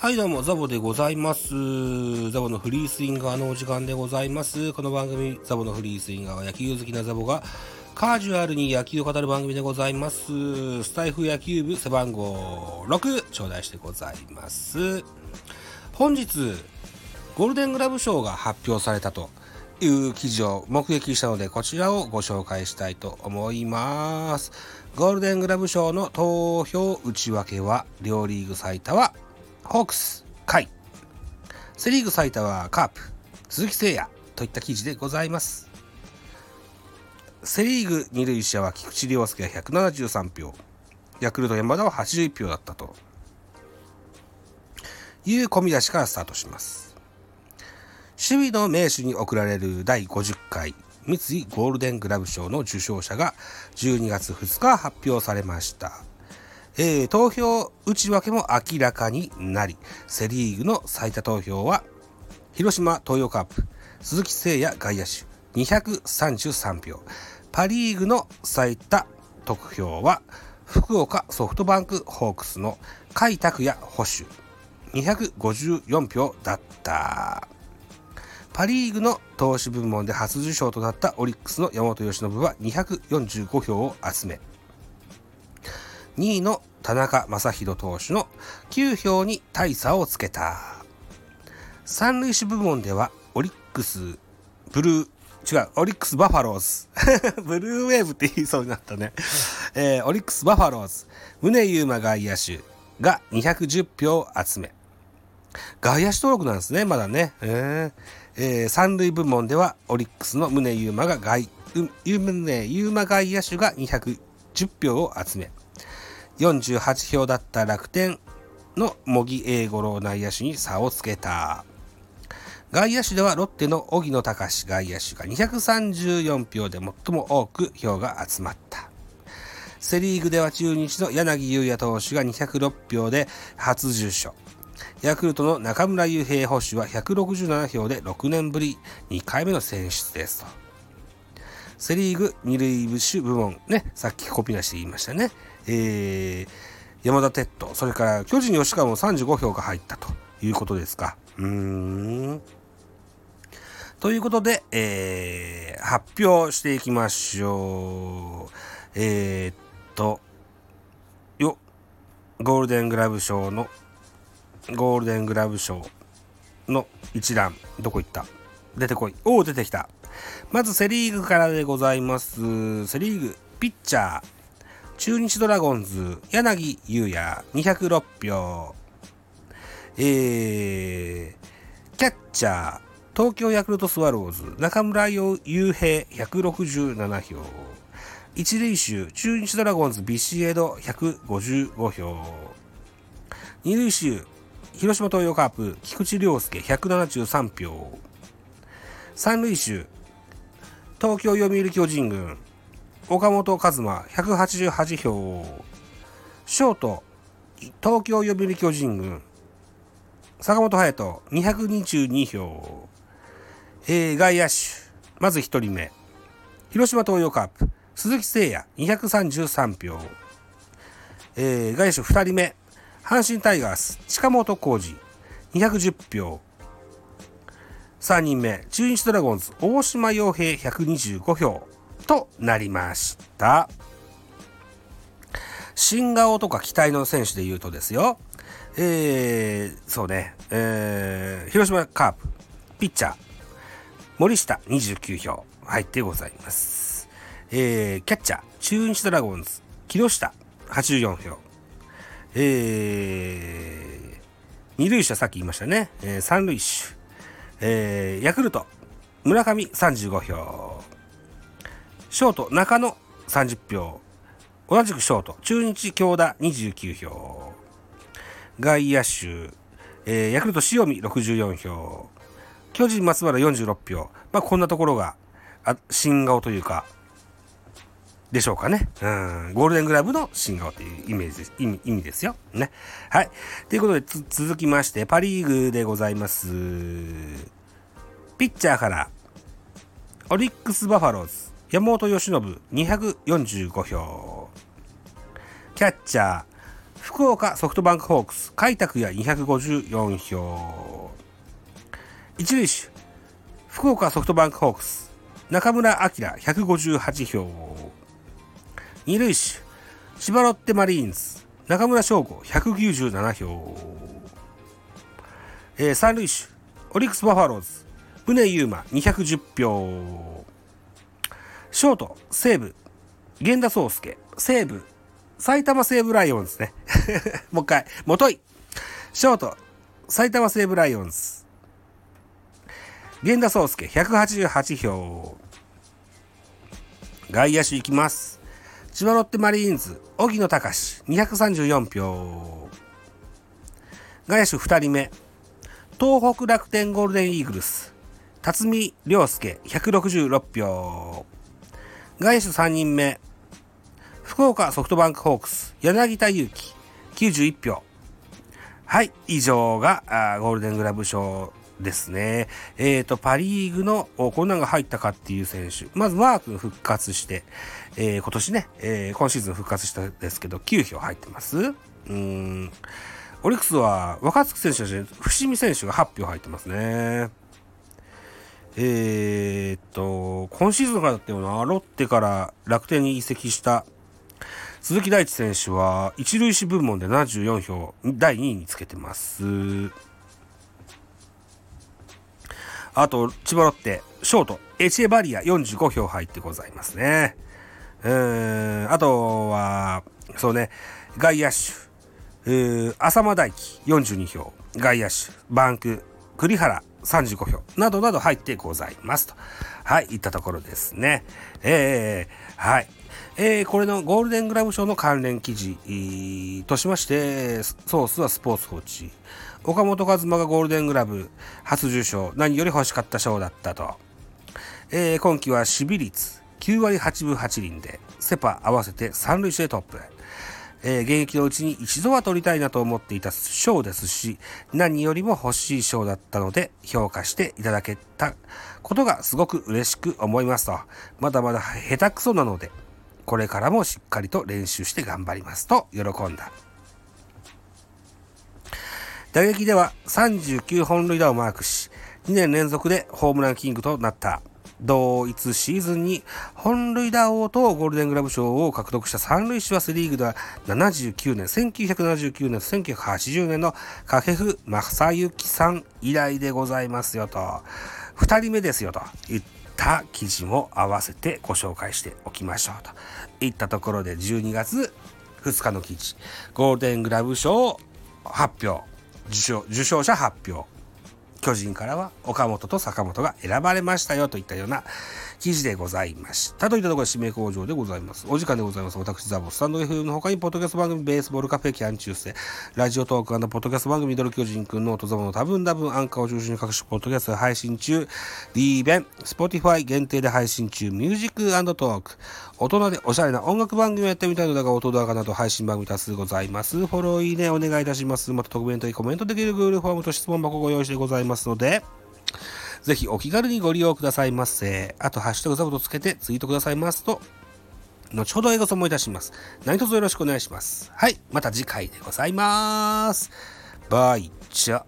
はいどうも、ザボでございます。ザボのフリースインガーのお時間でございます。この番組、ザボのフリースインガーは野球好きなザボがカジュアルに野球を語る番組でございます。スタイフ野球部背番号6、頂戴してございます。本日、ゴールデングラブ賞が発表されたという記事を目撃したので、こちらをご紹介したいと思います。ゴールデングラブ賞の投票内訳は、両リーグ最多は、ホークス、甲斐。セリーグ最多はカープ、鈴木誠也といった記事でございます。セリーグ二塁者は菊池涼介が173票、ヤクルト山田は81票だったという込み出しからスタートします。守備の名手に贈られる第50回三井ゴールデングラブ賞の受賞者が12月2日発表されました。えー投票内訳も明らかになり、セ・リーグの最多投票は、広島東洋カープ、鈴木誠也外野手233票、パ・リーグの最多得票は、福岡ソフトバンクホークスの甲斐拓也捕手254票だった。パ・リーグの投手部門で初受賞となったオリックスの山本由伸は245票を集め、2位の田中将大投手の9票に大差をつけた。三塁手部門ではオリックス、ブルー、違う、オリックスバファローズ。ブルーウェーブって言いそうになったね。えーオリックスバファローズ、宗優馬外野手が210票を集め、外野手登録なんですね、まだね。えーえー三塁部門ではオリックスの宗優馬が外、宗優馬外野手が210票を集め、48票だった楽天の茂木英五郎内野手に差をつけた。外野手ではロッテの荻野隆外野手が234票で最も多く票が集まった。セリーグでは中日の柳優也投手が206票で初受賞。ヤクルトの中村悠平捕手は167票で6年ぶり2回目の選出ですと。セリーグ二塁手部門ね、さっきコピーなしで言いましたね。えー、山田哲人、それから巨人吉川も35票が入ったということですか。うーん。ということで、えー、発表していきましょう。えー、っと、よ、ゴールデングラブ賞の、ゴールデングラブ賞の一覧、どこ行った？出てこい。おお、出てきた。まずセリーグからでございます。セリーグ、ピッチャー、中日ドラゴンズ、柳優也、206票。えー、キャッチャー、東京ヤクルトスワローズ、中村悠平、167票。一塁手、中日ドラゴンズ、ビシエド、155票。二塁手、広島東洋カープ、菊池涼介、173票。三塁手、東京読売巨人軍、岡本和真、188票。ショート、東京読売巨人軍、坂本勇人、222票。えー、外野手、まず1人目。広島東洋カープ、鈴木誠也、233票。えー、外野手2人目。阪神タイガース、近本浩二、210票。3人目、中日ドラゴンズ、大島洋平、125票。となりました。新顔とか期待の選手で言うとですよ。えー、そうね、えー、広島カープ、ピッチャー、森下29票入ってございます。えー、キャッチャー、中日ドラゴンズ、木下84票。えー、二塁手はさっき言いましたね。えー、三塁手、えー、ヤクルト、村上35票。ショート、中野30票。同じくショート、中日京田29票。外野手、えーヤクルト塩見64票。巨人松原46票。まあ、こんなところが、あ新顔というか、でしょうかね。うん。ゴールデングラブの新顔というイメージです。意味、意味ですよ。ね。はい。ということで、続きまして、パリーグでございます。ピッチャーから、オリックスバファローズ、山本由伸245票。キャッチャー、福岡ソフトバンクホークス、開拓也254票。一塁手、福岡ソフトバンクホークス、中村晃158票。二塁手、千葉ロッテマリーンズ、中村翔吾197票。えー、三塁手、オリックスバファローズ、宗優馬210票。ショート、西武、源田壮介、西武、埼玉西武ライオンズね。もう一回、もとい。ショート、埼玉西武ライオンズ。源田壮介、188票。外野手行きます。千葉ロッテマリーンズ、荻野隆、234票。外野手2人目。東北楽天ゴールデンイーグルス、辰巳良介、166票。外野手3人目。福岡ソフトバンクホークス、柳田悠岐、91票。はい、以上がゴールデングラブ賞ですね。えっ、ー、と、パリーグのこんなんが入ったかっていう選手。まずマー君復活して、えー、今年ね、えー、今シーズン復活したんですけど、9票入ってます。うん。オリックスは若月選手じゃ伏見選手が8票入ってますね。えー、っと、今シーズンからだったような、ロッテから楽天に移籍した鈴木大地選手は一塁手部門で74票、第2位につけてます。あと、千葉ロッテ、ショート、エチェバリア45票入ってございますね。うん、あとは、そうね、外野手、浅間大輝42票、外野手、バンク、栗原35票などなど入ってございますと。はい、いったところですね。えー、はい。えー、これのゴールデングラブ賞の関連記事としまして、ソースはスポーツ報知。岡本和真がゴールデングラブ初受賞、何より欲しかった賞だったと。えー、今季は守備率9割8分8厘で、セパ合わせて3塁手でトップ。えー、現役のうちに一度は取りたいなと思っていた賞ですし、何よりも欲しい賞だったので評価していただけたことがすごく嬉しく思いますと。まだまだ下手くそなので、これからもしっかりと練習して頑張りますと喜んだ。打撃では39本塁打をマークし、2年連続でホームランキングとなった同一シーズンに本塁打王とゴールデングラブ賞を獲得した三塁手はセリーグでは79年、1979年、1980年の掛布正幸さん以来でございますよと、二人目ですよと言ってた記事も合わせてご紹介しておきましょうと。いったところで12月2日の記事、ゴールデングラブ賞発表、受賞受賞者発表。巨人からは岡本と坂本が選ばれましたよといったような記事でございました。といったところで指名工場でございます。お時間でございます。私、ザボスタンド FM の他に、ポッドキャスト番組、ベースボールカフェ、キャン中世、ラジオトークポッドキャスト番組、ミドル巨人くんの音ザボの多分多分アンカーを中心に各種ポッドキャスト配信中、D 弁、Spotify 限定で配信中、ミュージックトーク、大人でおしゃれな音楽番組をやってみたいのだが、音動画など配信番組多数ございます。フォロー、いいね、お願いいたします。また、特別にコメントできる Google フォームと質問箱ご用意してございますますので、ぜひお気軽にご利用くださいませ。あと、ハッシュタグザボとつけてツイートくださいますと、後ほど英語もいたします。何卒よろしくお願いします。はい、また次回でございます。バイチャ。